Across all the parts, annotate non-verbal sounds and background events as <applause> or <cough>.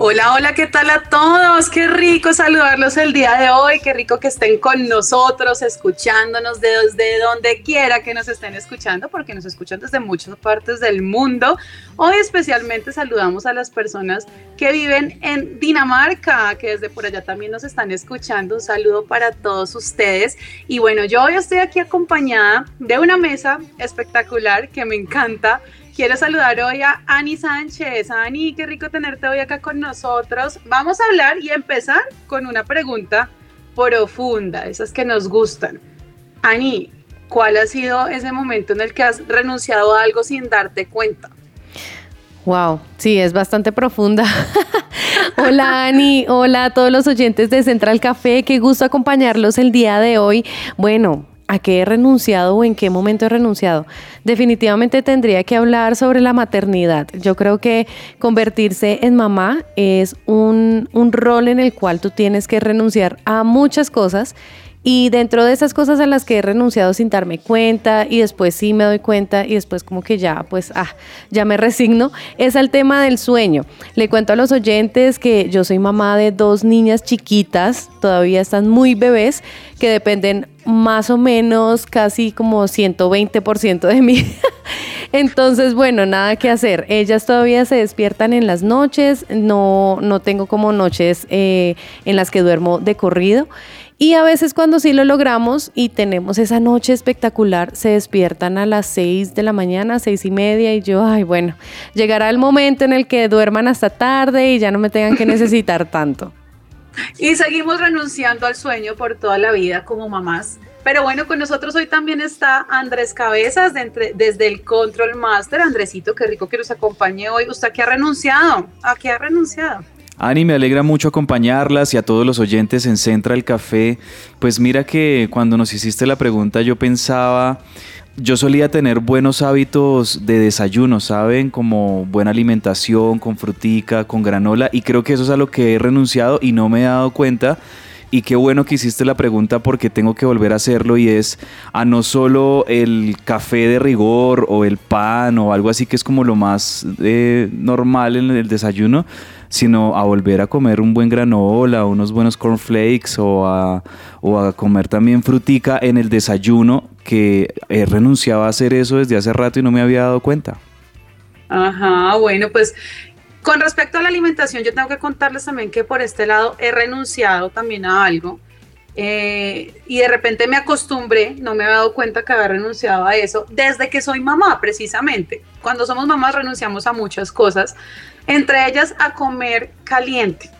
Hola, hola, ¿qué tal a todos? Qué rico saludarlos el día de hoy, qué rico que estén con nosotros, escuchándonos desde donde quiera que nos estén escuchando, porque nos escuchan desde muchas partes del mundo. Hoy especialmente saludamos a las personas que viven en Dinamarca, que desde por allá también nos están escuchando. Un saludo para todos ustedes. Y bueno, yo hoy estoy aquí acompañada de una mesa espectacular que me encanta. Quiero saludar hoy a Ani Sánchez. Ani, qué rico tenerte hoy acá con nosotros. Vamos a hablar y empezar con una pregunta profunda, esas que nos gustan. Ani, ¿cuál ha sido ese momento en el que has renunciado a algo sin darte cuenta? Wow, sí, es bastante profunda. <laughs> hola Ani, hola a todos los oyentes de Central Café, qué gusto acompañarlos el día de hoy. Bueno, ¿a qué he renunciado o en qué momento he renunciado? Definitivamente tendría que hablar sobre la maternidad. Yo creo que convertirse en mamá es un, un rol en el cual tú tienes que renunciar a muchas cosas y dentro de esas cosas a las que he renunciado sin darme cuenta y después sí me doy cuenta y después como que ya, pues, ah, ya me resigno, es el tema del sueño. Le cuento a los oyentes que yo soy mamá de dos niñas chiquitas, todavía están muy bebés, que dependen más o menos casi como 120% de mí. <laughs> Entonces, bueno, nada que hacer. Ellas todavía se despiertan en las noches, no, no tengo como noches eh, en las que duermo de corrido. Y a veces cuando sí lo logramos y tenemos esa noche espectacular, se despiertan a las seis de la mañana, seis y media, y yo, ay, bueno, llegará el momento en el que duerman hasta tarde y ya no me tengan que necesitar tanto. <laughs> Y seguimos renunciando al sueño por toda la vida como mamás. Pero bueno, con nosotros hoy también está Andrés Cabezas desde el Control Master. Andresito, qué rico que nos acompañe hoy. ¿Usted qué ha renunciado? ¿A qué ha renunciado? Ani, me alegra mucho acompañarlas y a todos los oyentes en Central Café. Pues mira que cuando nos hiciste la pregunta yo pensaba, yo solía tener buenos hábitos de desayuno, ¿saben? Como buena alimentación, con frutica, con granola y creo que eso es a lo que he renunciado y no me he dado cuenta. Y qué bueno que hiciste la pregunta porque tengo que volver a hacerlo y es a no solo el café de rigor o el pan o algo así que es como lo más eh, normal en el desayuno, sino a volver a comer un buen granola, unos buenos cornflakes o a, o a comer también frutica en el desayuno, que he renunciado a hacer eso desde hace rato y no me había dado cuenta. Ajá, bueno, pues con respecto a la alimentación, yo tengo que contarles también que por este lado he renunciado también a algo. Eh, y de repente me acostumbré, no me había dado cuenta que había renunciado a eso desde que soy mamá, precisamente. Cuando somos mamás renunciamos a muchas cosas, entre ellas a comer caliente.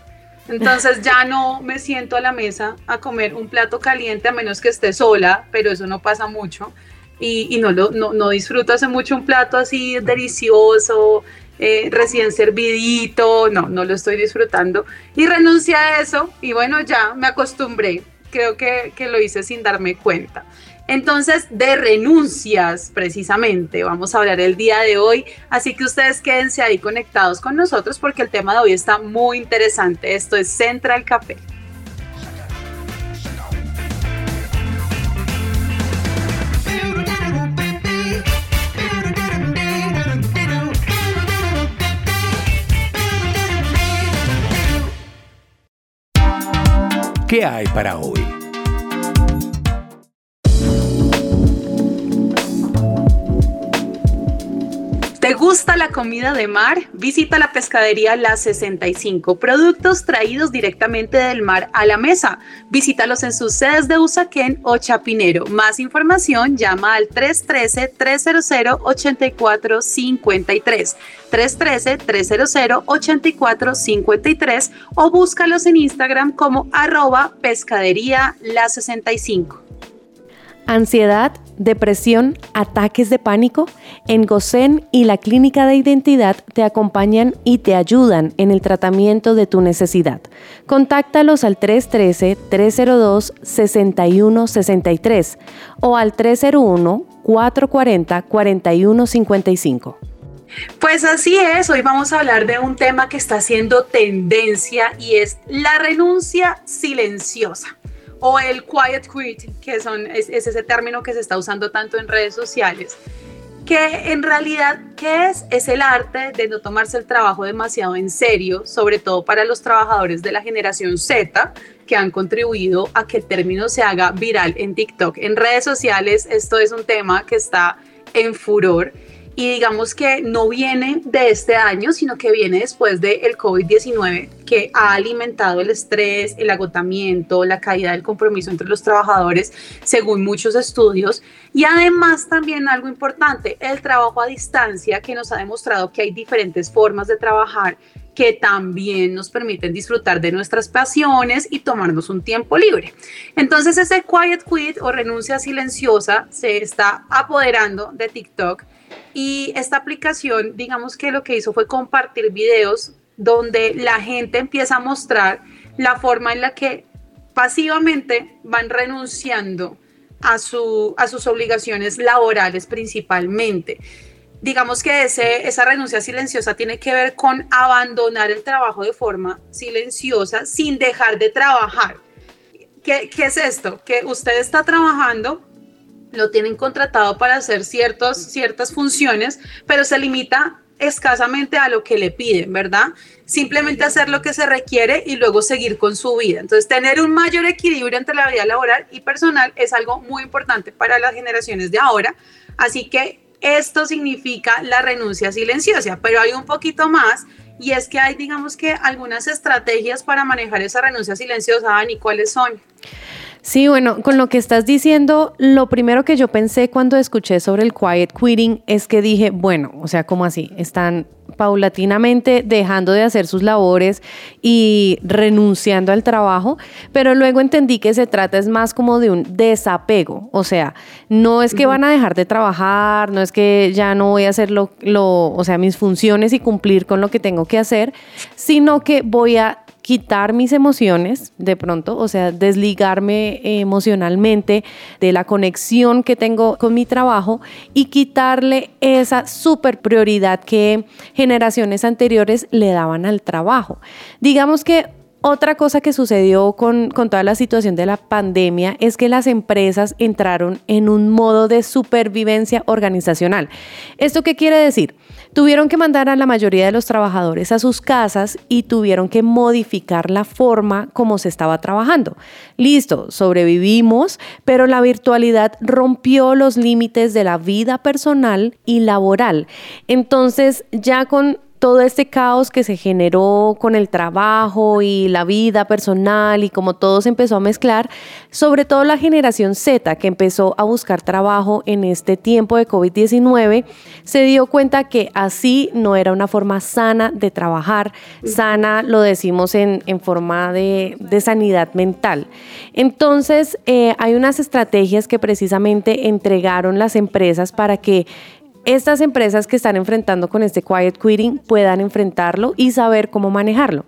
Entonces ya no me siento a la mesa a comer un plato caliente a menos que esté sola, pero eso no pasa mucho. Y, no, lo, no, disfruto hace mucho un plato así delicioso, eh, recién servidito, no, no lo estoy disfrutando. Y renuncié a eso y bueno, ya me acostumbré. Creo que, que lo hice sin darme cuenta. Entonces, de renuncias, precisamente, vamos a hablar el día de hoy. Así que ustedes quédense ahí conectados con nosotros porque el tema de hoy está muy interesante. Esto es Central Café. ¿Qué hay para hoy? La comida de mar? Visita la pescadería La 65. Productos traídos directamente del mar a la mesa. Visítalos en sus sedes de Usaquén o Chapinero. Más información llama al 313-300-8453. 313-300-8453 o búscalos en Instagram como arroba pescadería La 65. Ansiedad depresión, ataques de pánico, en GOSEN y la Clínica de Identidad te acompañan y te ayudan en el tratamiento de tu necesidad. Contáctalos al 313-302-6163 o al 301-440-4155. Pues así es, hoy vamos a hablar de un tema que está siendo tendencia y es la renuncia silenciosa o el quiet quit, que son, es, ese término que se está usando tanto en redes sociales, que en realidad, ¿qué es? Es el arte de no tomarse el trabajo demasiado en serio, sobre todo para los trabajadores de la generación Z, que han contribuido a que el término se haga viral en TikTok. En redes sociales esto es un tema que está en furor y digamos que no viene de este año, sino que viene después del el COVID-19 que ha alimentado el estrés, el agotamiento, la caída del compromiso entre los trabajadores, según muchos estudios. Y además también algo importante, el trabajo a distancia, que nos ha demostrado que hay diferentes formas de trabajar que también nos permiten disfrutar de nuestras pasiones y tomarnos un tiempo libre. Entonces ese quiet quit o renuncia silenciosa se está apoderando de TikTok y esta aplicación, digamos que lo que hizo fue compartir videos donde la gente empieza a mostrar la forma en la que pasivamente van renunciando a, su, a sus obligaciones laborales principalmente. Digamos que ese, esa renuncia silenciosa tiene que ver con abandonar el trabajo de forma silenciosa sin dejar de trabajar. ¿Qué, qué es esto? Que usted está trabajando, lo tienen contratado para hacer ciertos, ciertas funciones, pero se limita escasamente a lo que le piden, ¿verdad? Simplemente hacer lo que se requiere y luego seguir con su vida. Entonces, tener un mayor equilibrio entre la vida laboral y personal es algo muy importante para las generaciones de ahora. Así que esto significa la renuncia silenciosa, pero hay un poquito más y es que hay, digamos que, algunas estrategias para manejar esa renuncia silenciosa, Dani, ¿cuáles son? Sí, bueno, con lo que estás diciendo, lo primero que yo pensé cuando escuché sobre el quiet quitting es que dije, bueno, o sea, ¿cómo así? Están paulatinamente dejando de hacer sus labores y renunciando al trabajo, pero luego entendí que se trata es más como de un desapego, o sea, no es que van a dejar de trabajar, no es que ya no voy a hacer lo, lo, o sea, mis funciones y cumplir con lo que tengo que hacer, sino que voy a quitar mis emociones de pronto, o sea, desligarme emocionalmente de la conexión que tengo con mi trabajo y quitarle esa super prioridad que generaciones anteriores le daban al trabajo. Digamos que otra cosa que sucedió con, con, toda la situación de la pandemia es que las empresas entraron en un modo de supervivencia organizacional. ¿Esto qué quiere decir? Tuvieron que mandar a la mayoría de los trabajadores a sus casas y tuvieron que modificar la forma como se estaba trabajando. Listo, sobrevivimos, pero la virtualidad rompió los límites de la vida personal y laboral. Entonces, ya con todo este caos que se generó con el trabajo y la vida personal y como todo se empezó a mezclar, sobre todo la generación Z que empezó a buscar trabajo en este tiempo de COVID-19, se dio cuenta que así no era una forma sana de trabajar, sana lo decimos en, forma de, sanidad mental. Entonces, eh, hay unas estrategias que precisamente entregaron las empresas para que estas empresas que están enfrentando con este quiet quitting puedan enfrentarlo y saber cómo manejarlo.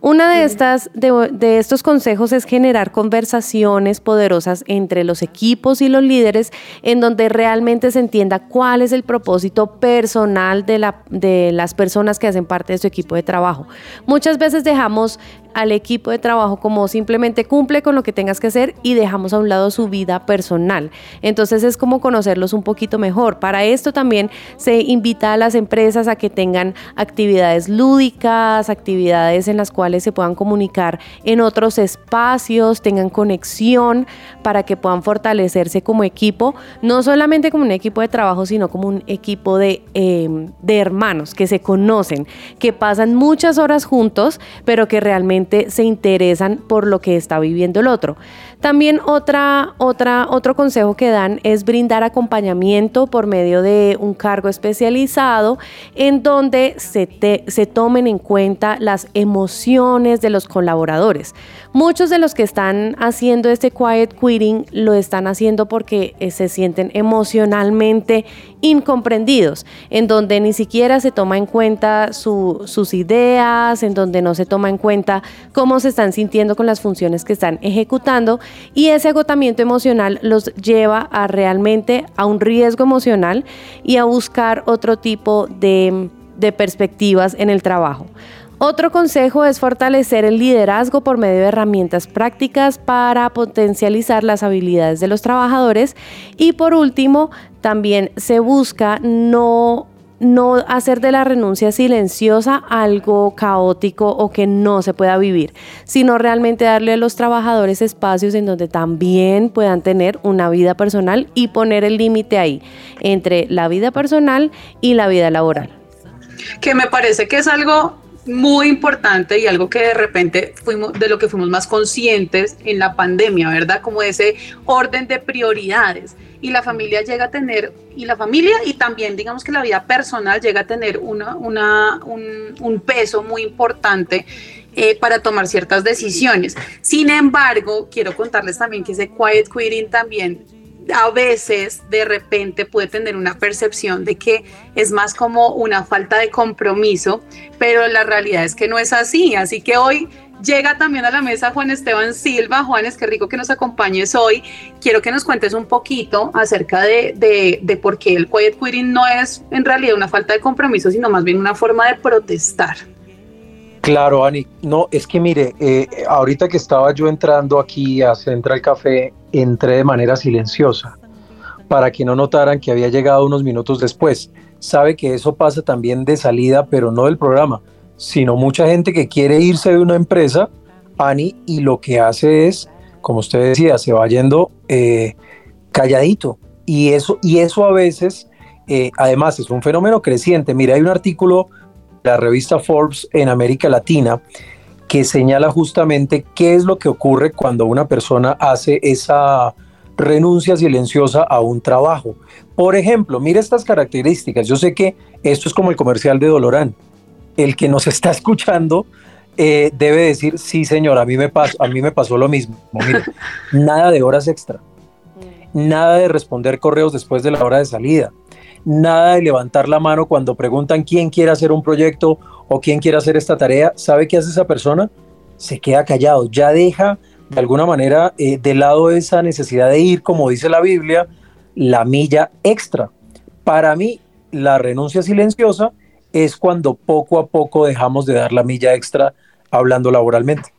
Una de estas de, estos consejos es generar conversaciones poderosas entre los equipos y los líderes en donde realmente se entienda cuál es el propósito personal de, la, de las personas que hacen parte de su equipo de trabajo. Muchas veces dejamos al equipo de trabajo como simplemente cumple con lo que tengas que hacer y dejamos a un lado su vida personal. Entonces es como conocerlos un poquito mejor. Para esto también se invita a las empresas a que tengan actividades lúdicas, actividades en las cuales se puedan comunicar en otros espacios, tengan conexión para que puedan fortalecerse como equipo, no solamente como un equipo de trabajo, sino como un equipo de, em, de hermanos que se conocen, que pasan muchas horas juntos, pero que realmente se interesan por lo que está viviendo el otro. También otra, otra, otro consejo que dan es brindar acompañamiento por medio de un cargo especializado en donde se, se tomen en cuenta las emociones de los colaboradores. Muchos de los que están haciendo este quiet quitting lo están haciendo porque eh, se sienten emocionalmente incomprendidos, en donde ni siquiera se toma en cuenta sus ideas, en donde no se toma en cuenta cómo se están sintiendo con las funciones que están ejecutando y ese agotamiento emocional los lleva a realmente a un riesgo emocional y a buscar otro tipo de, de perspectivas en el trabajo. Otro consejo es fortalecer el liderazgo por medio de herramientas prácticas para potencializar las habilidades de los trabajadores. Y por último, también se busca no no hacer de la renuncia silenciosa algo caótico o que no se pueda vivir, sino realmente darle a los trabajadores espacios en donde también puedan tener una vida personal y poner el límite ahí entre la vida personal y la vida laboral. Que me parece que es algo muy importante y algo que de repente fuimos de lo que fuimos más conscientes en la pandemia, ¿verdad? Como ese orden de prioridades y la familia llega a tener y la familia y también digamos que la vida personal llega a tener una, una un, un, peso muy importante eh, para tomar ciertas decisiones. Sin embargo, quiero contarles también que ese quiet quitting también a veces de repente puede tener una percepción de que es más como una falta de compromiso, pero la realidad es que no es así. Así que hoy llega también a la mesa Juan Esteban Silva. Juanes, qué rico que nos acompañes hoy. Quiero que nos cuentes un poquito acerca de, de, por qué el quiet quitting no es en realidad una falta de compromiso, sino más bien una forma de protestar. Claro, Ani. No, es que mire, eh, ahorita que estaba yo entrando aquí a Central Café, entré de manera silenciosa para que no notaran que había llegado unos minutos después. Sabe que eso pasa también de salida, pero no del programa, sino mucha gente que quiere irse de una empresa, Ani, y lo que hace es, como usted decía, se va yendo eh, calladito. Y eso, y eso a veces, eh, además, es un fenómeno creciente. Mira, hay un artículo la revista Forbes en América Latina, que señala justamente qué es lo que ocurre cuando una persona hace esa renuncia silenciosa a un trabajo. Por ejemplo, mire estas características. Yo sé que esto es como el comercial de Dolorán. El que nos <laughs> está escuchando eh, debe decir, sí señor, a mí me pasó, a mí me pasó lo mismo. Mire, <laughs> nada de horas extra, nada de responder correos después de la hora de salida, nada de levantar la mano cuando preguntan quién quiere hacer un proyecto o quién quiere hacer esta tarea. ¿Sabe qué hace esa persona? Se queda callado, ya deja de alguna manera eh, de lado esa necesidad de ir, como dice la Biblia, la milla extra. Para mí, la renuncia silenciosa es cuando poco a poco dejamos de dar la milla extra hablando laboralmente.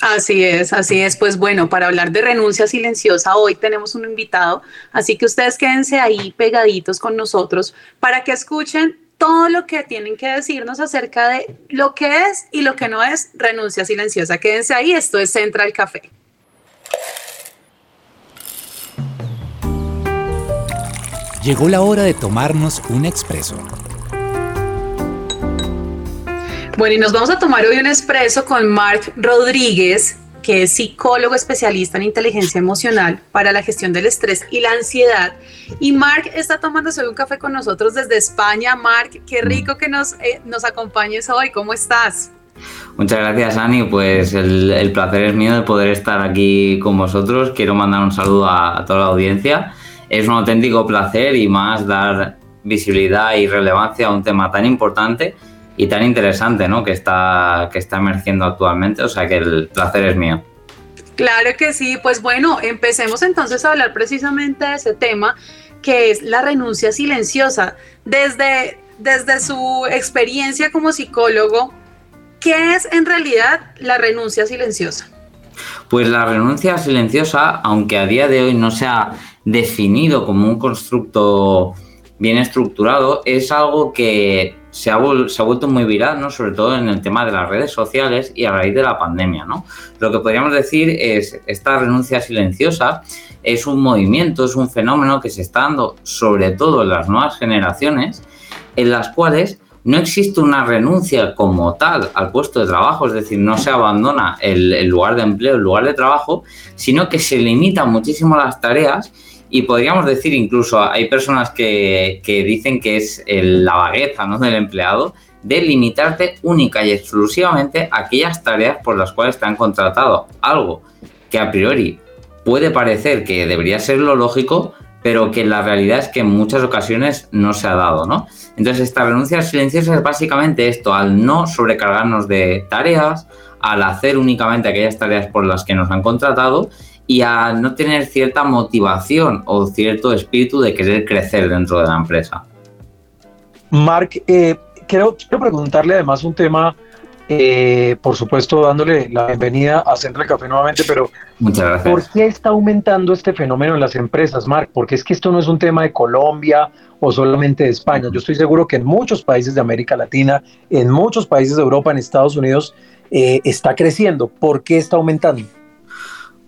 Así es, así es. Pues bueno, para hablar de renuncia silenciosa, hoy tenemos un invitado, así que ustedes quédense ahí pegaditos con nosotros para que escuchen todo lo que tienen que decirnos acerca de lo que es y lo que no es renuncia silenciosa. Quédense ahí, esto es Central Café. Llegó la hora de tomarnos un expreso bueno, y nos vamos a tomar hoy un expreso con Mark Rodríguez, que es psicólogo especialista en inteligencia emocional para la gestión del estrés y la ansiedad. Y Mark está tomándose hoy un café con nosotros desde España. Mark, qué rico que nos, eh, nos acompañes hoy. ¿Cómo estás? Muchas gracias, Ani. Pues el, placer es mío de poder estar aquí con vosotros. Quiero mandar un saludo a toda la audiencia. Es un auténtico placer y más dar visibilidad y relevancia a un tema tan importante y tan interesante, ¿no? Que está, que está emergiendo actualmente, o sea que el placer es mío. Claro que sí, pues bueno, empecemos entonces a hablar precisamente de ese tema que es la renuncia silenciosa. Desde, desde su experiencia como psicólogo, ¿qué es en realidad la renuncia silenciosa? Pues la renuncia silenciosa, aunque a día de hoy no se ha definido como un constructo bien estructurado, es algo que se ha, vuelto muy viral, ¿no? sobre todo en el tema de las redes sociales y a raíz de la pandemia. ¿no? Lo que podríamos decir es esta renuncia silenciosa es un movimiento, es un fenómeno que se está dando sobre todo en las nuevas generaciones, en las cuales no existe una renuncia como tal al puesto de trabajo, es decir, no se abandona el, lugar de empleo, el lugar de trabajo, sino que se limitan muchísimo las tareas y podríamos decir incluso, hay personas que, dicen que es la vagueza ¿no? del empleado, de limitarte única y exclusivamente a aquellas tareas por las cuales te han contratado. Algo que a priori puede parecer que debería ser lo lógico, pero que la realidad es que en muchas ocasiones no se ha dado, ¿no? Entonces, esta renuncia silenciosa es básicamente esto, al no sobrecargarnos de tareas, al hacer únicamente aquellas tareas por las que nos han contratado y a no tener cierta motivación o cierto espíritu de querer crecer dentro de la empresa. Mark, eh, quiero, preguntarle además un tema, eh, por supuesto dándole la bienvenida a Central Café nuevamente, pero Muchas gracias. ¿por qué está aumentando este fenómeno en las empresas, Mark? Porque es que esto no es un tema de Colombia o solamente de España. Yo estoy seguro que en muchos países de América Latina, en muchos países de Europa, en Estados Unidos, eh, está creciendo. ¿Por qué está aumentando?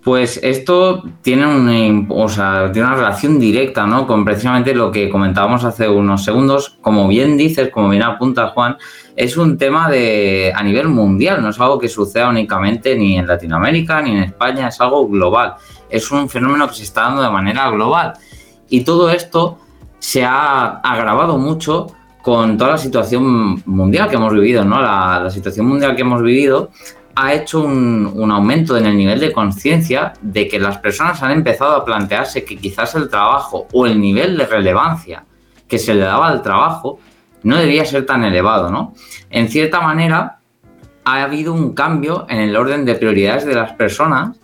Pues esto tiene una, o sea, tiene una relación directa ¿no? con precisamente lo que comentábamos hace unos segundos. Como bien dices, como bien apunta Juan, es un tema de, a nivel mundial, no es algo que suceda únicamente ni en Latinoamérica ni en España, es algo global. Es un fenómeno que se está dando de manera global. Y todo esto se ha agravado mucho con toda la situación mundial que hemos vivido, ¿no? La, la situación mundial que hemos vivido ha hecho un, aumento en el nivel de conciencia de que las personas han empezado a plantearse que quizás el trabajo o el nivel de relevancia que se le daba al trabajo no debía ser tan elevado, ¿no? En cierta manera, ha habido un cambio en el orden de prioridades de las personas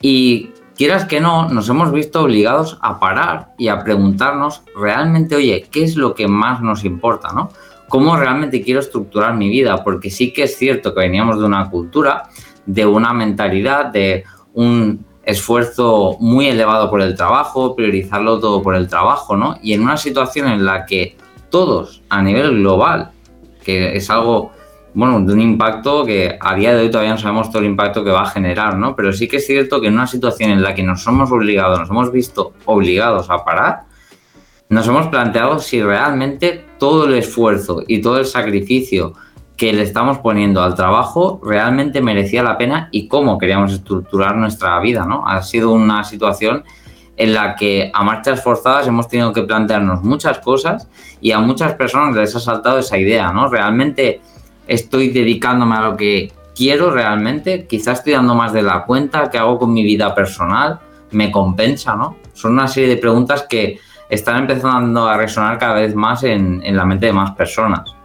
y quieras que no, nos hemos visto obligados a parar y a preguntarnos realmente, oye, ¿qué es lo que más nos importa, ¿no? Cómo realmente quiero estructurar mi vida, porque sí que es cierto que veníamos de una cultura, de una mentalidad, de un esfuerzo muy elevado por el trabajo, priorizarlo todo por el trabajo, ¿no? Y en una situación en la que todos a nivel global, que es algo, bueno, de un impacto que a día de hoy todavía no sabemos todo el impacto que va a generar, ¿no? Pero sí que es cierto que en una situación en la que nos somos obligados, nos hemos visto obligados a parar, nos hemos planteado si realmente todo el esfuerzo y todo el sacrificio que le estamos poniendo al trabajo realmente merecía la pena y cómo queríamos estructurar nuestra vida, ¿no? Ha sido una situación en la que a marchas forzadas hemos tenido que plantearnos muchas cosas y a muchas personas les ha saltado esa idea, ¿no? Realmente estoy dedicándome a lo que quiero realmente, quizás estoy dando más de la cuenta, ¿qué hago con mi vida personal? ¿Me compensa, no? Son una serie de preguntas que están empezando a resonar cada vez más en, la mente de más personas.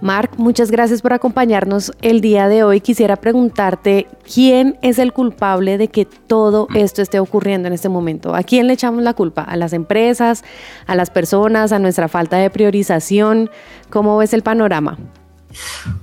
Marc, muchas gracias por acompañarnos el día de hoy. Quisiera preguntarte, ¿quién es el culpable de que todo mm. esto esté ocurriendo en este momento? ¿A quién le echamos la culpa? ¿A las empresas? ¿A las personas? ¿A nuestra falta de priorización? ¿Cómo ves el panorama?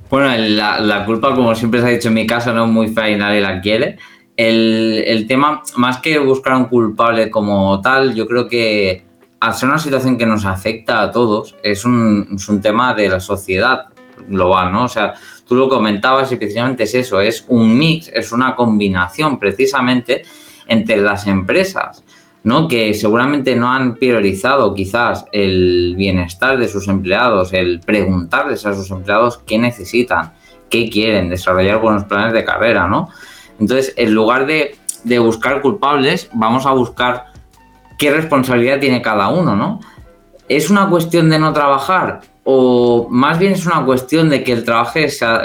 Bueno, la, culpa, como siempre se ha dicho en mi casa, no es muy fea y nadie la quiere. El, el tema, más que buscar un culpable como tal, yo creo que al ser una situación que nos afecta a todos, es un, tema de la sociedad global, ¿no? O sea, tú lo comentabas y precisamente es eso, es un mix, es una combinación precisamente entre las empresas, ¿no? Que seguramente no han priorizado quizás el bienestar de sus empleados, el preguntarles a sus empleados qué necesitan, qué quieren, desarrollar buenos planes de carrera, ¿no? Entonces, en lugar de, de buscar culpables, vamos a buscar qué responsabilidad tiene cada uno, ¿no? ¿Es una cuestión de no trabajar o más bien es una cuestión de que el,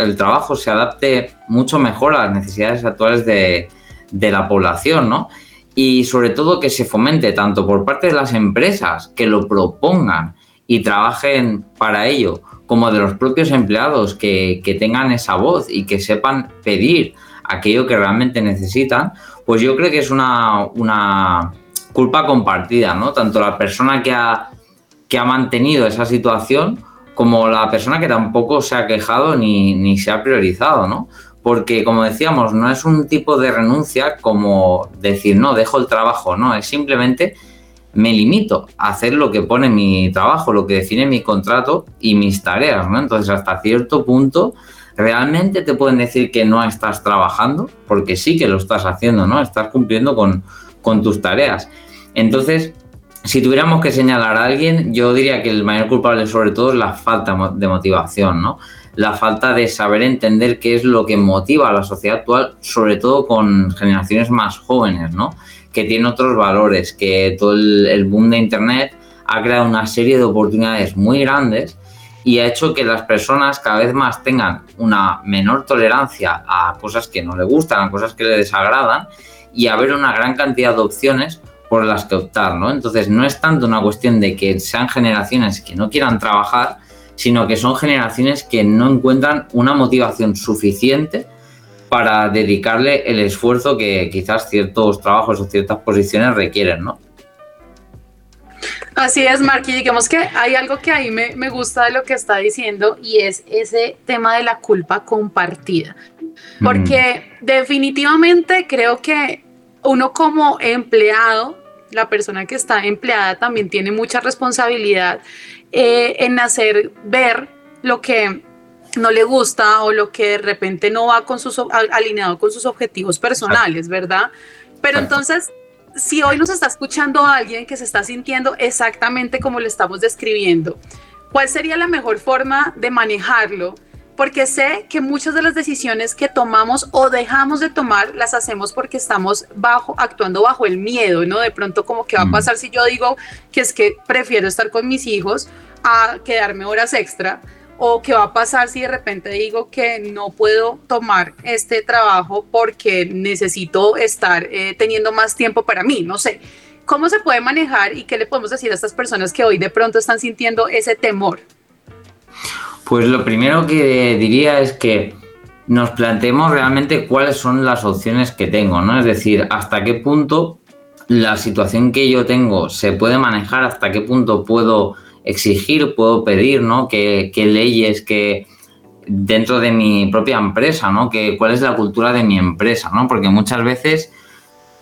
el trabajo se adapte mucho mejor a las necesidades actuales de, la población, ¿no? Y sobre todo que se fomente tanto por parte de las empresas que lo propongan y trabajen para ello, como de los propios empleados que, que tengan esa voz y que sepan pedir aquello que realmente necesitan, pues yo creo que es una, una culpa compartida, ¿no? Tanto la persona que ha, que ha mantenido esa situación como la persona que tampoco se ha quejado ni, ni se ha priorizado, ¿no? Porque, como decíamos, no es un tipo de renuncia como decir, no, dejo el trabajo, no, es simplemente me limito a hacer lo que pone mi trabajo, lo que define mi contrato y mis tareas, ¿no? Entonces, hasta cierto punto, realmente te pueden decir que no estás trabajando, porque sí que lo estás haciendo, ¿no? Estás cumpliendo con, con tus tareas. Entonces, si tuviéramos que señalar a alguien, yo diría que el mayor culpable sobre todo es la falta de motivación, ¿no? La falta de saber entender qué es lo que motiva a la sociedad actual, sobre todo con generaciones más jóvenes, ¿no? Que tienen otros valores, que todo el, boom de Internet ha creado una serie de oportunidades muy grandes y ha hecho que las personas cada vez más tengan una menor tolerancia a cosas que no le gustan, a cosas que le desagradan y haber una gran cantidad de opciones por las que optar, ¿no? Entonces no es tanto una cuestión de que sean generaciones que no quieran trabajar, sino que son generaciones que no encuentran una motivación suficiente para dedicarle el esfuerzo que quizás ciertos trabajos o ciertas posiciones requieren, ¿no? Así es, Mark, y digamos que hay algo que ahí me, me gusta de lo que está diciendo y es ese tema de la culpa compartida. Porque definitivamente creo que uno como empleado, la persona que está empleada también tiene mucha responsabilidad eh, en hacer ver lo que no le gusta o lo que de repente no va con sus, alineado con sus objetivos personales, ¿verdad? Pero entonces, si hoy nos está escuchando alguien que se está sintiendo exactamente como lo estamos describiendo, ¿cuál sería la mejor forma de manejarlo? Porque sé que muchas de las decisiones que tomamos o dejamos de tomar las hacemos porque estamos bajo, actuando bajo el miedo, ¿no? De pronto como que va a mm. pasar si yo digo que es que prefiero estar con mis hijos a quedarme horas extra, o qué va a pasar si de repente digo que no puedo tomar este trabajo porque necesito estar eh, teniendo más tiempo para mí, no sé. ¿Cómo se puede manejar y qué le podemos decir a estas personas que hoy de pronto están sintiendo ese temor? Pues lo primero que diría es que nos planteemos realmente cuáles son las opciones que tengo, ¿no? Es decir, hasta qué punto la situación que yo tengo se puede manejar, hasta qué punto puedo exigir, puedo pedir, ¿no? ¿Qué, leyes, que dentro de mi propia empresa, ¿no? Que, ¿Cuál es la cultura de mi empresa, ¿no? Porque muchas veces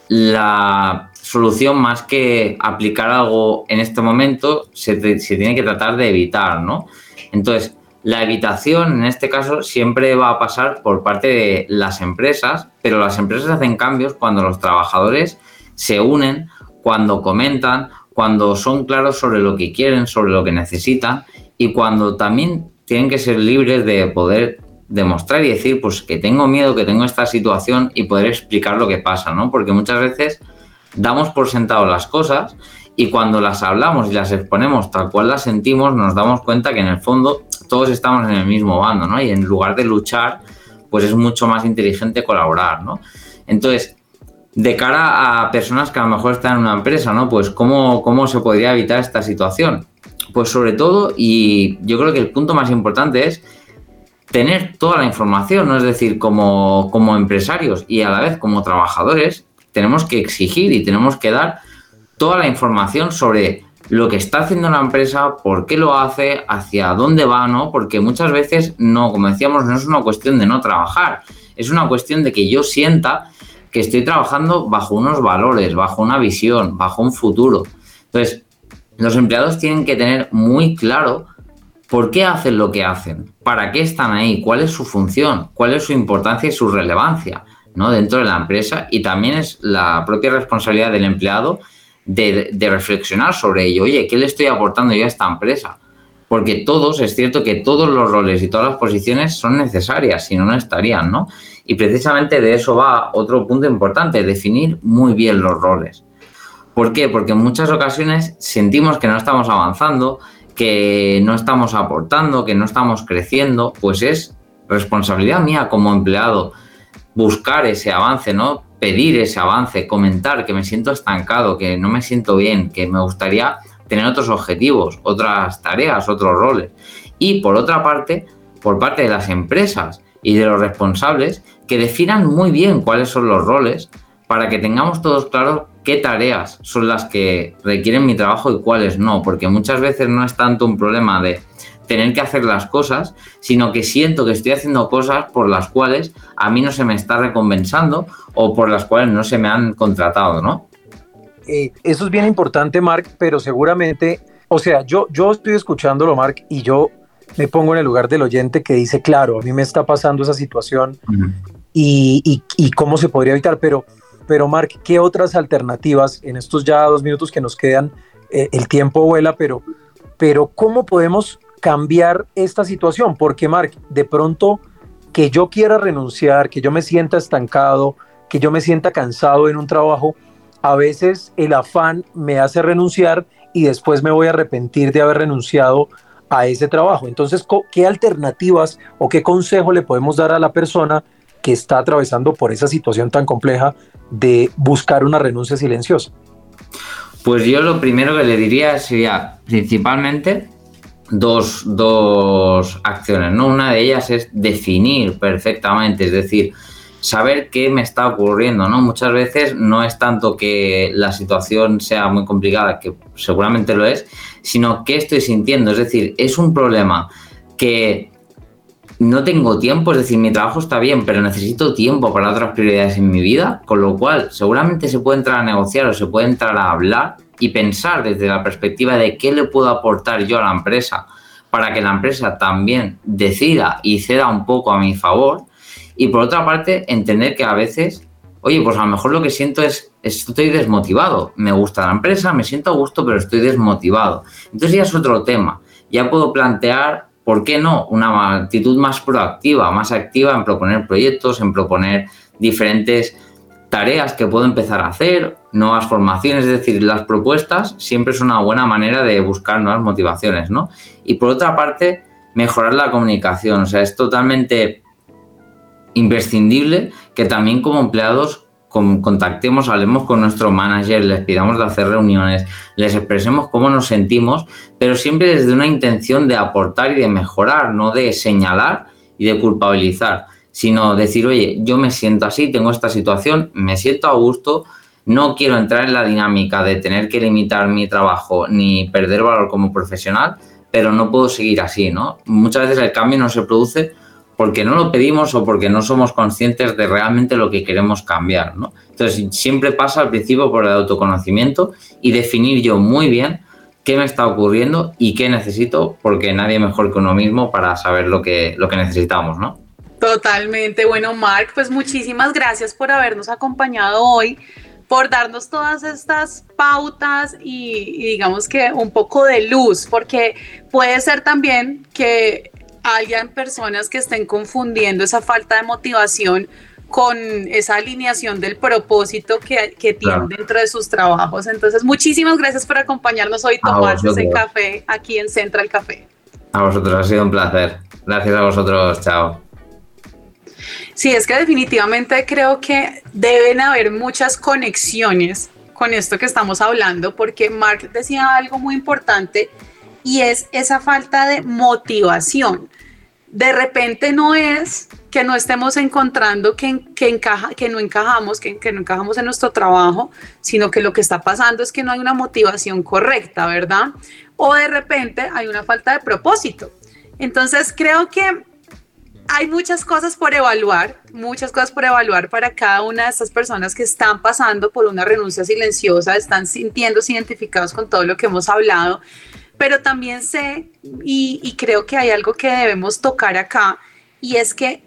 la solución más que aplicar algo en este momento se, se tiene que tratar de evitar, ¿no? Entonces, la evitación, en este caso, siempre va a pasar por parte de las empresas, pero las empresas hacen cambios cuando los trabajadores se unen, cuando comentan, cuando son claros sobre lo que quieren, sobre lo que necesitan y cuando también tienen que ser libres de poder demostrar y decir, pues que tengo miedo, que tengo esta situación y poder explicar lo que pasa, ¿no? Porque muchas veces damos por sentado las cosas y cuando las hablamos y las exponemos tal cual las sentimos, nos damos cuenta que en el fondo todos estamos en el mismo bando, ¿no? Y en lugar de luchar, pues es mucho más inteligente colaborar, ¿no? Entonces, de cara a personas que a lo mejor están en una empresa, ¿no? Pues cómo, cómo se podría evitar esta situación. Pues sobre todo, y yo creo que el punto más importante es tener toda la información, ¿no? Es decir, como, como empresarios y a la vez como trabajadores, tenemos que exigir y tenemos que dar toda la información sobre lo que está haciendo la empresa, por qué lo hace, hacia dónde va, ¿no? Porque muchas veces no, como decíamos, no es una cuestión de no trabajar, es una cuestión de que yo sienta que estoy trabajando bajo unos valores, bajo una visión, bajo un futuro. Entonces, los empleados tienen que tener muy claro por qué hacen lo que hacen, para qué están ahí, cuál es su función, cuál es su importancia y su relevancia, ¿no? Dentro de la empresa y también es la propia responsabilidad del empleado de, reflexionar sobre ello. Oye, ¿qué le estoy aportando yo a esta empresa? Porque todos, es cierto que todos los roles y todas las posiciones son necesarias, si no, no estarían, ¿no? Y precisamente de eso va otro punto importante, definir muy bien los roles. ¿Por qué? Porque en muchas ocasiones sentimos que no estamos avanzando, que no estamos aportando, que no estamos creciendo, pues es responsabilidad mía como empleado buscar ese avance, ¿no? Pedir ese avance, comentar que me siento estancado, que no me siento bien, que me gustaría tener otros objetivos, otras tareas, otros roles. Y por otra parte, por parte de las empresas y de los responsables, que definan muy bien cuáles son los roles para que tengamos todos claros qué tareas son las que requieren mi trabajo y cuáles no, porque muchas veces no es tanto un problema de tener que hacer las cosas, sino que siento que estoy haciendo cosas por las cuales a mí no se me está recompensando o por las cuales no se me han contratado, ¿no? Eh, eso es bien importante, Mark, pero seguramente, o sea, yo, yo estoy escuchándolo, Mark, y yo me pongo en el lugar del oyente que dice, claro, a mí me está pasando esa situación y, y, cómo se podría evitar, pero, pero Mark, ¿qué otras alternativas en estos ya dos minutos que nos quedan eh, el tiempo vuela, pero, pero ¿cómo podemos cambiar esta situación? Porque, Mark, de pronto que yo quiera renunciar, que yo me sienta estancado, que yo me sienta cansado en un trabajo, a veces el afán me hace renunciar y después me voy a arrepentir de haber renunciado a ese trabajo. Entonces, ¿qué alternativas o qué consejo le podemos dar a la persona que está atravesando por esa situación tan compleja de buscar una renuncia silenciosa? Pues yo lo primero que le diría sería principalmente dos, dos acciones, ¿no? Una de ellas es definir perfectamente, es decir, saber qué me está ocurriendo, ¿no? Muchas veces no es tanto que la situación sea muy complicada, que seguramente lo es, sino qué estoy sintiendo. Es decir, es un problema que no tengo tiempo, es decir, mi trabajo está bien, pero necesito tiempo para otras prioridades en mi vida, con lo cual seguramente se puede entrar a negociar o se puede entrar a hablar y pensar desde la perspectiva de qué le puedo aportar yo a la empresa para que la empresa también decida y ceda un poco a mi favor. Y por otra parte, entender que a veces, oye, pues a lo mejor lo que siento es, estoy desmotivado. Me gusta la empresa, me siento a gusto, pero estoy desmotivado. Entonces ya es otro tema. Ya puedo plantear, ¿por qué no? Una actitud más proactiva, más activa en proponer proyectos, en proponer diferentes tareas que puedo empezar a hacer, nuevas formaciones, es decir, las propuestas siempre es una buena manera de buscar nuevas motivaciones, ¿no? Y por otra parte, mejorar la comunicación, o sea, es totalmente imprescindible que también como empleados contactemos, hablemos con nuestro manager, les pidamos de hacer reuniones, les expresemos cómo nos sentimos, pero siempre desde una intención de aportar y de mejorar, no de señalar y de culpabilizar sino decir, oye, yo me siento así, tengo esta situación, me siento a gusto, no quiero entrar en la dinámica de tener que limitar mi trabajo ni perder valor como profesional, pero no puedo seguir así, ¿no? Muchas veces el cambio no se produce porque no lo pedimos o porque no somos conscientes de realmente lo que queremos cambiar, ¿no? Entonces, siempre pasa al principio por el autoconocimiento y definir yo muy bien qué me está ocurriendo y qué necesito, porque nadie mejor que uno mismo para saber lo que, lo que necesitamos, ¿no? Totalmente. Bueno, Mark, pues muchísimas gracias por habernos acompañado hoy, por darnos todas estas pautas y, digamos que un poco de luz, porque puede ser también que hayan personas que estén confundiendo esa falta de motivación con esa alineación del propósito que, tienen dentro de sus trabajos. Entonces, muchísimas gracias por acompañarnos hoy, tomarse ese café aquí en Central Café. A vosotros, ha sido un placer. Gracias a vosotros, chao. Sí, es que definitivamente creo que deben haber muchas conexiones con esto que estamos hablando, porque Mark decía algo muy importante y es esa falta de motivación. De repente no es que no estemos encontrando que, que, encaja, que no encajamos, que, que no encajamos en nuestro trabajo, sino que lo que está pasando es que no hay una motivación correcta, ¿verdad? O de repente hay una falta de propósito. Entonces creo que hay muchas cosas por evaluar, muchas cosas por evaluar para cada una de estas personas que están pasando por una renuncia silenciosa, están sintiéndose identificados con todo lo que hemos hablado, pero también sé y, creo que hay algo que debemos tocar acá y es que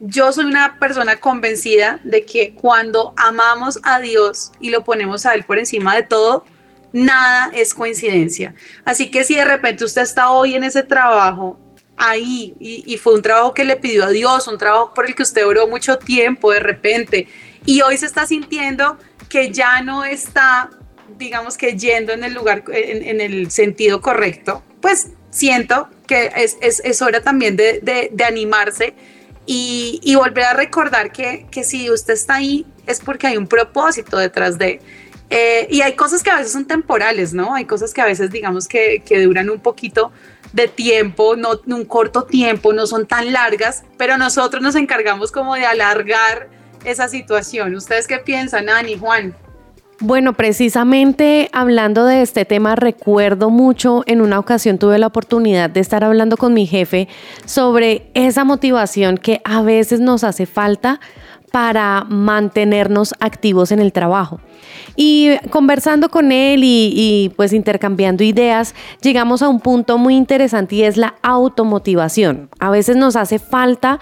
yo soy una persona convencida de que cuando amamos a Dios y lo ponemos a Él por encima de todo, nada es coincidencia. Así que si de repente usted está hoy en ese trabajo ahí y, fue un trabajo que le pidió a Dios, un trabajo por el que usted oró mucho tiempo de repente y hoy se está sintiendo que ya no está, digamos que yendo en el lugar, en, el sentido correcto, pues siento que es, es, hora también de, de, animarse y, y, volver a recordar que, que si usted está ahí es porque hay un propósito detrás de... Eh, y hay cosas que a veces son temporales, ¿no? Hay cosas que a veces digamos que, que duran un poquito, de tiempo, no un corto tiempo, no son tan largas, pero nosotros nos encargamos como de alargar esa situación. ¿Ustedes qué piensan, Ani, Juan? Bueno, precisamente hablando de este tema, recuerdo mucho, en una ocasión tuve la oportunidad de estar hablando con mi jefe sobre esa motivación que a veces nos hace falta para mantenernos activos en el trabajo. Y conversando con él y, pues intercambiando ideas, llegamos a un punto muy interesante y es la automotivación. A veces nos hace falta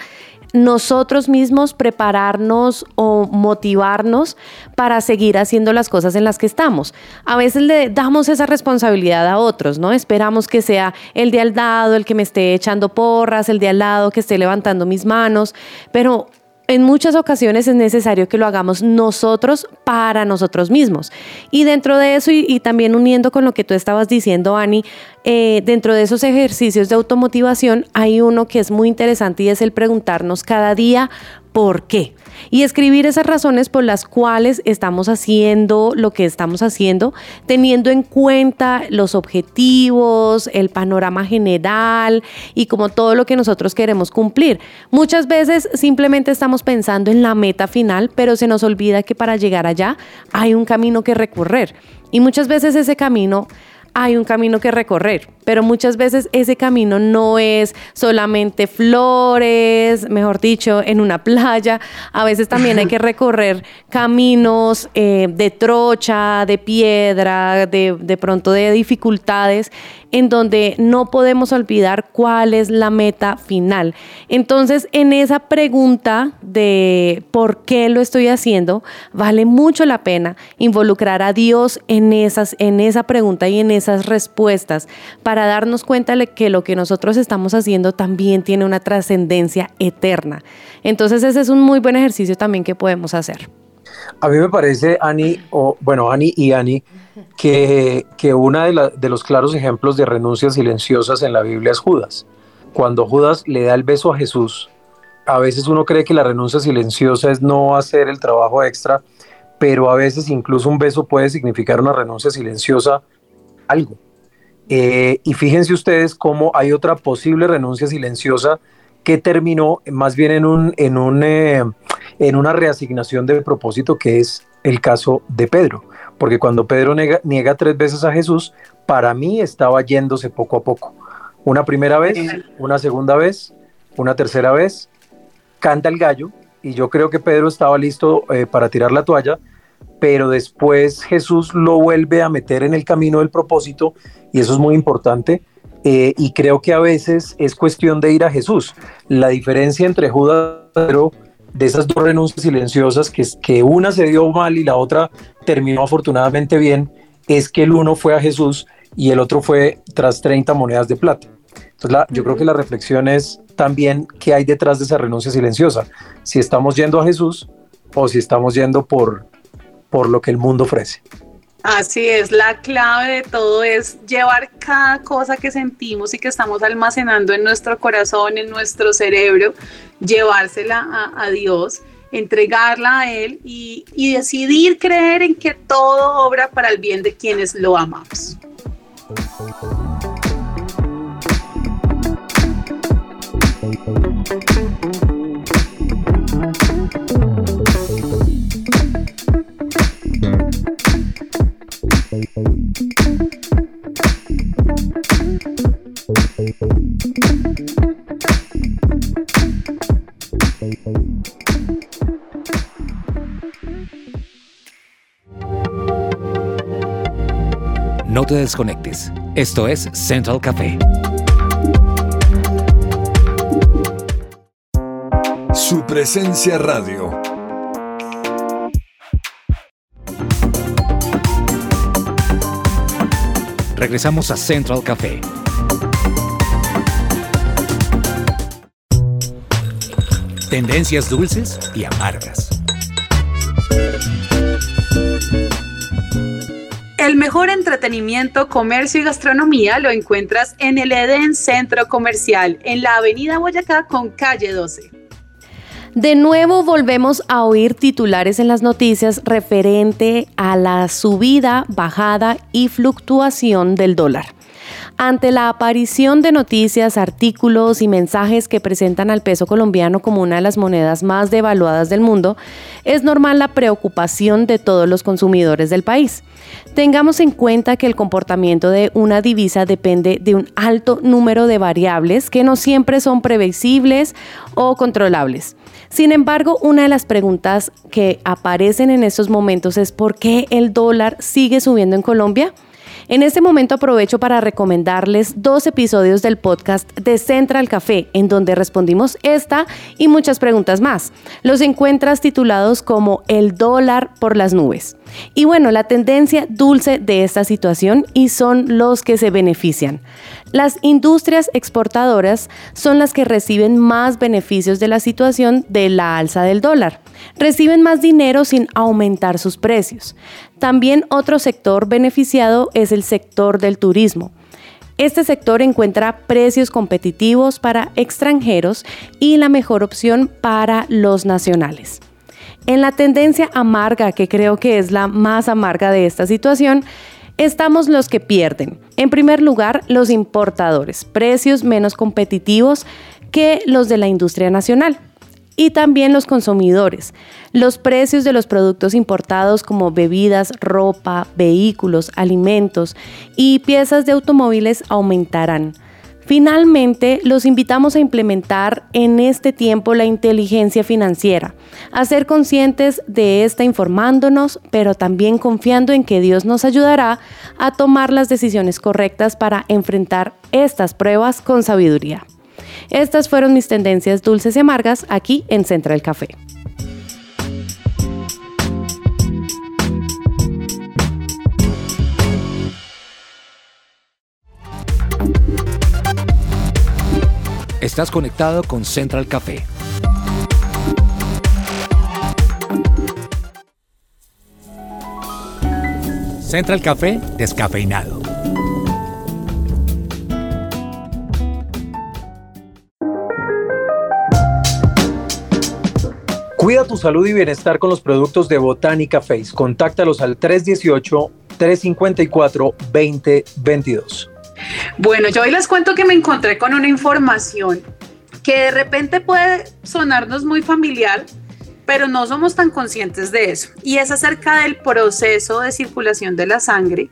nosotros mismos prepararnos o motivarnos para seguir haciendo las cosas en las que estamos. A veces le damos esa responsabilidad a otros, ¿no? Esperamos que sea el de al lado el que me esté echando porras, el de al lado que esté levantando mis manos, pero en muchas ocasiones es necesario que lo hagamos nosotros para nosotros mismos. Y dentro de eso, y, también uniendo con lo que tú estabas diciendo, Ani, eh, dentro de esos ejercicios de automotivación hay uno que es muy interesante y es el preguntarnos cada día por qué. Y escribir esas razones por las cuales estamos haciendo lo que estamos haciendo, teniendo en cuenta los objetivos, el panorama general y como todo lo que nosotros queremos cumplir. Muchas veces simplemente estamos pensando en la meta final, pero se nos olvida que para llegar allá hay un camino que recorrer. Y muchas veces ese camino hay un camino que recorrer, pero muchas veces ese camino no es solamente flores, mejor dicho, en una <laughs> playa. A veces también hay que <laughs> recorrer caminos eh, de trocha, de piedra, de, de pronto de dificultades en donde no podemos olvidar cuál es la meta final. Entonces, en esa pregunta de por qué lo estoy haciendo, vale mucho la pena involucrar a Dios en, esas, en esa pregunta y en esas respuestas para darnos cuenta de que lo que nosotros estamos haciendo también tiene una trascendencia eterna. Entonces, ese es un muy buen ejercicio también que podemos hacer. A mí me parece, Ani, o bueno, Ani y Ani, que, que uno de, de los claros ejemplos de renuncias silenciosas en la Biblia es Judas. Cuando Judas le da el beso a Jesús, a veces uno cree que la renuncia silenciosa es no hacer el trabajo extra, pero a veces incluso un beso puede significar una renuncia silenciosa algo. Eh, y fíjense ustedes cómo hay otra posible renuncia silenciosa que terminó más bien en, un, en, un, eh, en una reasignación de propósito, que es el caso de Pedro. Porque cuando Pedro niega, tres veces a Jesús, para mí estaba yéndose poco a poco. Una primera vez, una segunda vez, una tercera vez, canta el gallo, y yo creo que Pedro estaba listo eh, para tirar la toalla, pero después Jesús lo vuelve a meter en el camino del propósito, y eso es muy importante, eh, y creo que a veces es cuestión de ir a Jesús. La diferencia entre Judas y Pedro, de esas dos renuncias silenciosas, que, es que una se dio mal y la otra terminó afortunadamente bien, es que el uno fue a Jesús y el otro fue tras 30 monedas de plata. Entonces yo creo que la reflexión es también qué hay detrás de esa renuncia silenciosa. Si estamos yendo a Jesús o si estamos yendo por, por lo que el mundo ofrece. Así es, la clave de todo es llevar cada cosa que sentimos y que estamos almacenando en nuestro corazón, en nuestro cerebro, llevársela a, Dios, entregarla a Él y, y decidir creer en que todo obra para el bien de quienes lo amamos. Te desconectes. Esto es Central Café. Su presencia radio. Regresamos a Central Café. Tendencias dulces y amargas. El mejor entretenimiento, comercio y gastronomía lo encuentras en el Eden Centro Comercial, en la Avenida Boyacá con calle 12. De nuevo volvemos a oír titulares en las noticias referente a la subida, bajada y fluctuación del dólar. Ante la aparición de noticias, artículos y mensajes que presentan al peso colombiano como una de las monedas más devaluadas del mundo, es normal la preocupación de todos los consumidores del país. Tengamos en cuenta que el comportamiento de una divisa depende de un alto número de variables que no siempre son previsibles o controlables. Sin embargo, una de las preguntas que aparecen en estos momentos es ¿por qué el dólar sigue subiendo en Colombia? En este momento aprovecho para recomendarles dos episodios del podcast de Central Café, en donde respondimos esta y muchas preguntas más. Los encuentras titulados como El dólar por las nubes. Y bueno, la tendencia dulce de esta situación y son los que se benefician. Las industrias exportadoras son las que reciben más beneficios de la situación de la alza del dólar. Reciben más dinero sin aumentar sus precios. También otro sector beneficiado es el sector del turismo. Este sector encuentra precios competitivos para extranjeros y la mejor opción para los nacionales. En la tendencia amarga, que creo que es la más amarga de esta situación, estamos los que pierden. En primer lugar, los importadores, precios menos competitivos que los de la industria nacional. Y también los consumidores. Los precios de los productos importados como bebidas, ropa, vehículos, alimentos y piezas de automóviles aumentarán. Finalmente, los invitamos a implementar en este tiempo la inteligencia financiera, a ser conscientes de esta informándonos, pero también confiando en que Dios nos ayudará a tomar las decisiones correctas para enfrentar estas pruebas con sabiduría. Estas fueron mis tendencias dulces y amargas aquí en Central Café. Estás conectado con Central Café. Central Café descafeinado. Cuida tu salud y bienestar con los productos de Botánica Face. Contáctalos al 318-354-2022. Bueno, yo hoy les cuento que me encontré con una información que de repente puede sonarnos muy familiar, pero no somos tan conscientes de eso. Y es acerca del proceso de circulación de la sangre,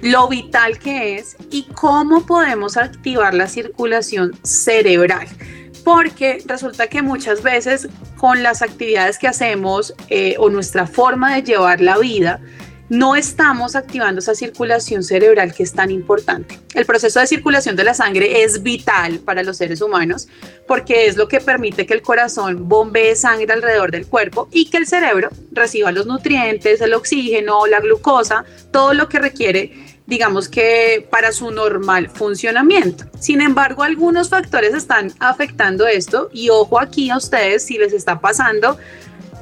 lo vital que es y cómo podemos activar la circulación cerebral. Porque resulta que muchas veces con las actividades que hacemos eh, o nuestra forma de llevar la vida, no estamos activando esa circulación cerebral que es tan importante. El proceso de circulación de la sangre es vital para los seres humanos porque es lo que permite que el corazón bombee sangre alrededor del cuerpo y que el cerebro reciba los nutrientes, el oxígeno, la glucosa, todo lo que requiere digamos que para su normal funcionamiento. Sin embargo, algunos factores están afectando esto y ojo aquí a ustedes si les está pasando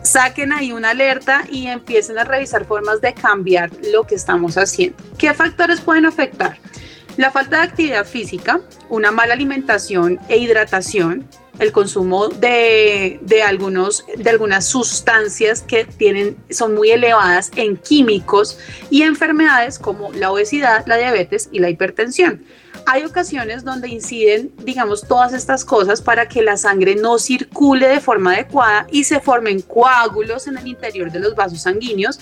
saquen ahí una alerta y empiecen a revisar formas de cambiar lo que estamos haciendo. ¿Qué factores pueden afectar? La falta de actividad física, una mala alimentación e hidratación, el consumo de, algunos, de algunas sustancias que tienen, son muy elevadas en químicos y enfermedades como la obesidad, la diabetes y la hipertensión. Hay ocasiones donde inciden, digamos, todas estas cosas para que la sangre no circule de forma adecuada y se formen coágulos en el interior de los vasos sanguíneos,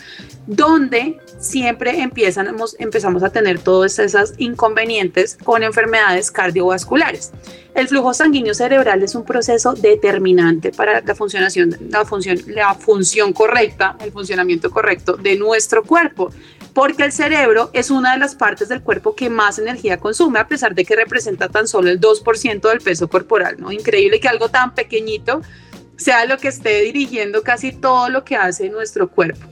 donde siempre empezamos, a tener todos esos inconvenientes con enfermedades cardiovasculares. El flujo sanguíneo cerebral es un proceso determinante para la, funcionación, la, función, la función correcta, el funcionamiento correcto de nuestro cuerpo porque el cerebro es una de las partes del cuerpo que más energía consume, a pesar de que representa tan solo el 2% del peso corporal, ¿no? Increíble que algo tan pequeñito sea lo que esté dirigiendo casi todo lo que hace nuestro cuerpo.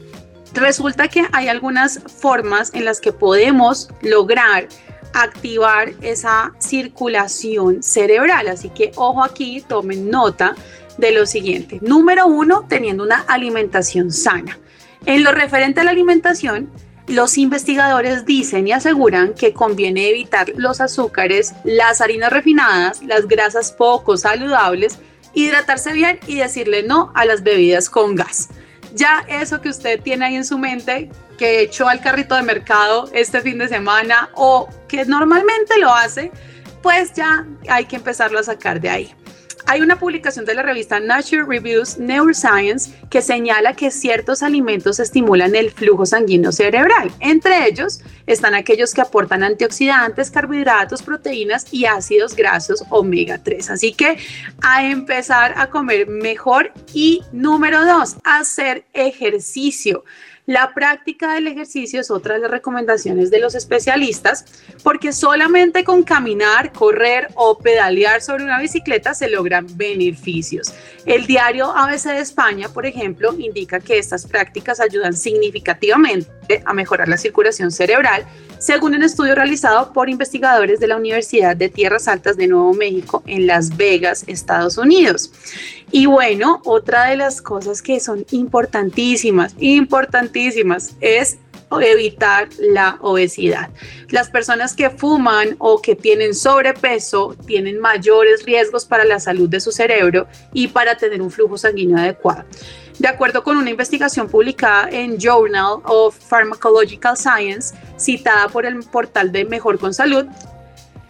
Resulta que hay algunas formas en las que podemos lograr activar esa circulación cerebral, así que ojo aquí, tomen nota de lo siguiente. Número uno, teniendo una alimentación sana. En lo referente a la alimentación, los investigadores dicen y aseguran que conviene evitar los azúcares, las harinas refinadas, las grasas poco saludables, hidratarse bien y decirle no a las bebidas con gas. Ya eso que usted tiene ahí en su mente, que echó al carrito de mercado este fin de semana o que normalmente lo hace, pues ya hay que empezarlo a sacar de ahí. Hay una publicación de la revista Nature Reviews Neuroscience que señala que ciertos alimentos estimulan el flujo sanguíneo cerebral. Entre ellos están aquellos que aportan antioxidantes, carbohidratos, proteínas y ácidos grasos omega 3. Así que a empezar a comer mejor y número dos, hacer ejercicio. La práctica del ejercicio es otra de las recomendaciones de los especialistas porque solamente con caminar, correr o pedalear sobre una bicicleta se logran beneficios. El diario ABC de España, por ejemplo, indica que estas prácticas ayudan significativamente a mejorar la circulación cerebral según un estudio realizado por investigadores de la Universidad de Tierras Altas de Nuevo México en Las Vegas, Estados Unidos. Y bueno, otra de las cosas que son importantísimas, importantísimas, es evitar la obesidad. Las personas que fuman o que tienen sobrepeso tienen mayores riesgos para la salud de su cerebro y para tener un flujo sanguíneo adecuado. De acuerdo con una investigación publicada en Journal of Pharmacological Science, citada por el portal de Mejor con Salud,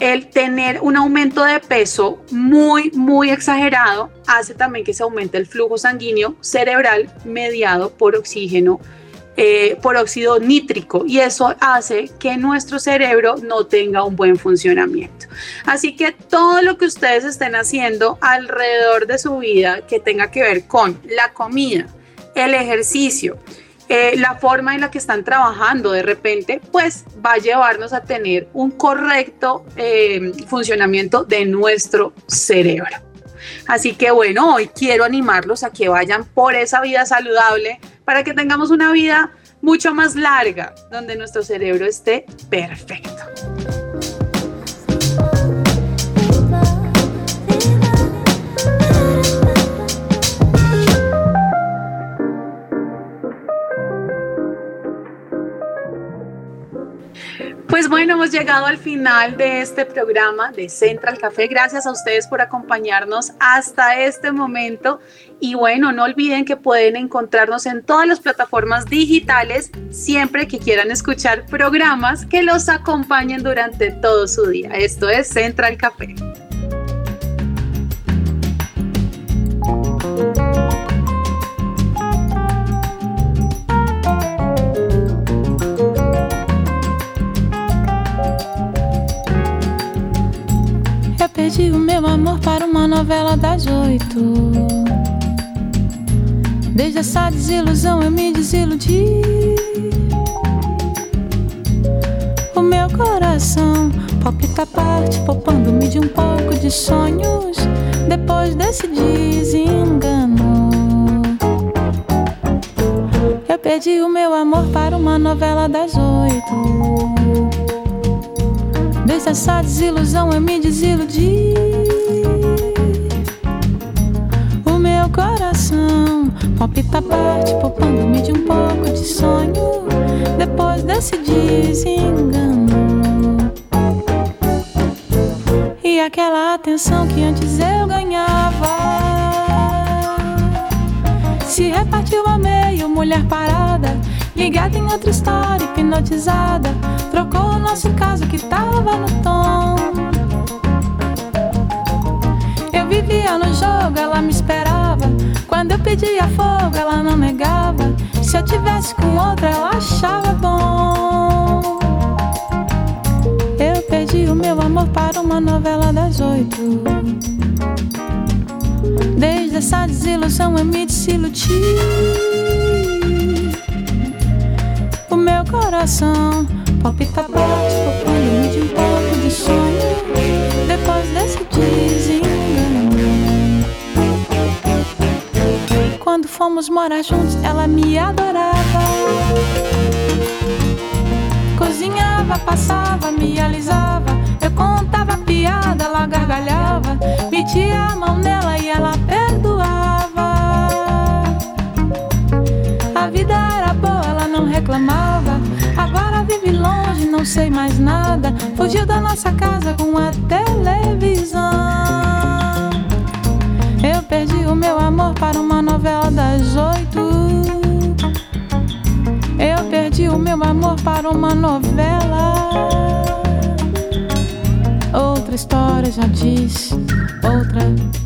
el tener un aumento de peso muy, muy exagerado hace también que se aumente el flujo sanguíneo cerebral mediado por oxígeno eh, por óxido nítrico y eso hace que nuestro cerebro no tenga un buen funcionamiento. Así que todo lo que ustedes estén haciendo alrededor de su vida que tenga que ver con la comida, el ejercicio, eh, la forma en la que están trabajando de repente, pues va a llevarnos a tener un correcto eh, funcionamiento de nuestro cerebro. Así que bueno, hoy quiero animarlos a que vayan por esa vida saludable para que tengamos una vida mucho más larga, donde nuestro cerebro esté perfecto. Pues bueno, hemos llegado al final de este programa de Central Café. Gracias a ustedes por acompañarnos hasta este momento. Y bueno, no olviden que pueden encontrarnos en todas las plataformas digitales siempre que quieran escuchar programas que los acompañen durante todo su día. Esto es Central Café. Perdi o meu amor para uma novela das oito. Desde essa desilusão eu me desiludi. O meu coração palpita parte, poupando-me de um pouco de sonhos. Depois desse desengano, eu perdi o meu amor para uma novela das oito. Essa desilusão eu me desiludi. O meu coração palpita parte, poupando-me de um pouco de sonho. Depois desse desengano. E aquela atenção que antes eu ganhava. Se repartiu a meio, mulher parada Ligada em outra história, hipnotizada. Trocou o nosso caso que tava no tom. Eu vivia no jogo, ela me esperava. Quando eu pedia fogo, ela não negava. Se eu tivesse com outra, ela achava bom. Eu perdi o meu amor para uma novela das oito. Desde essa desilusão eu me desiludi meu coração palpita forte, poupando-me de um pouco de sonho. Depois desse desengano. Quando fomos morar juntos, ela me adorava. Cozinhava, passava, me alisava. Eu contava piada, ela gargalhava. Metia a mão nela e ela perdoava. A vida era boa, ela não reclamava. Não sei mais nada. Fugiu da nossa casa com a televisão. Eu perdi o meu amor para uma novela das oito. Eu perdi o meu amor para uma novela. Outra história já disse, outra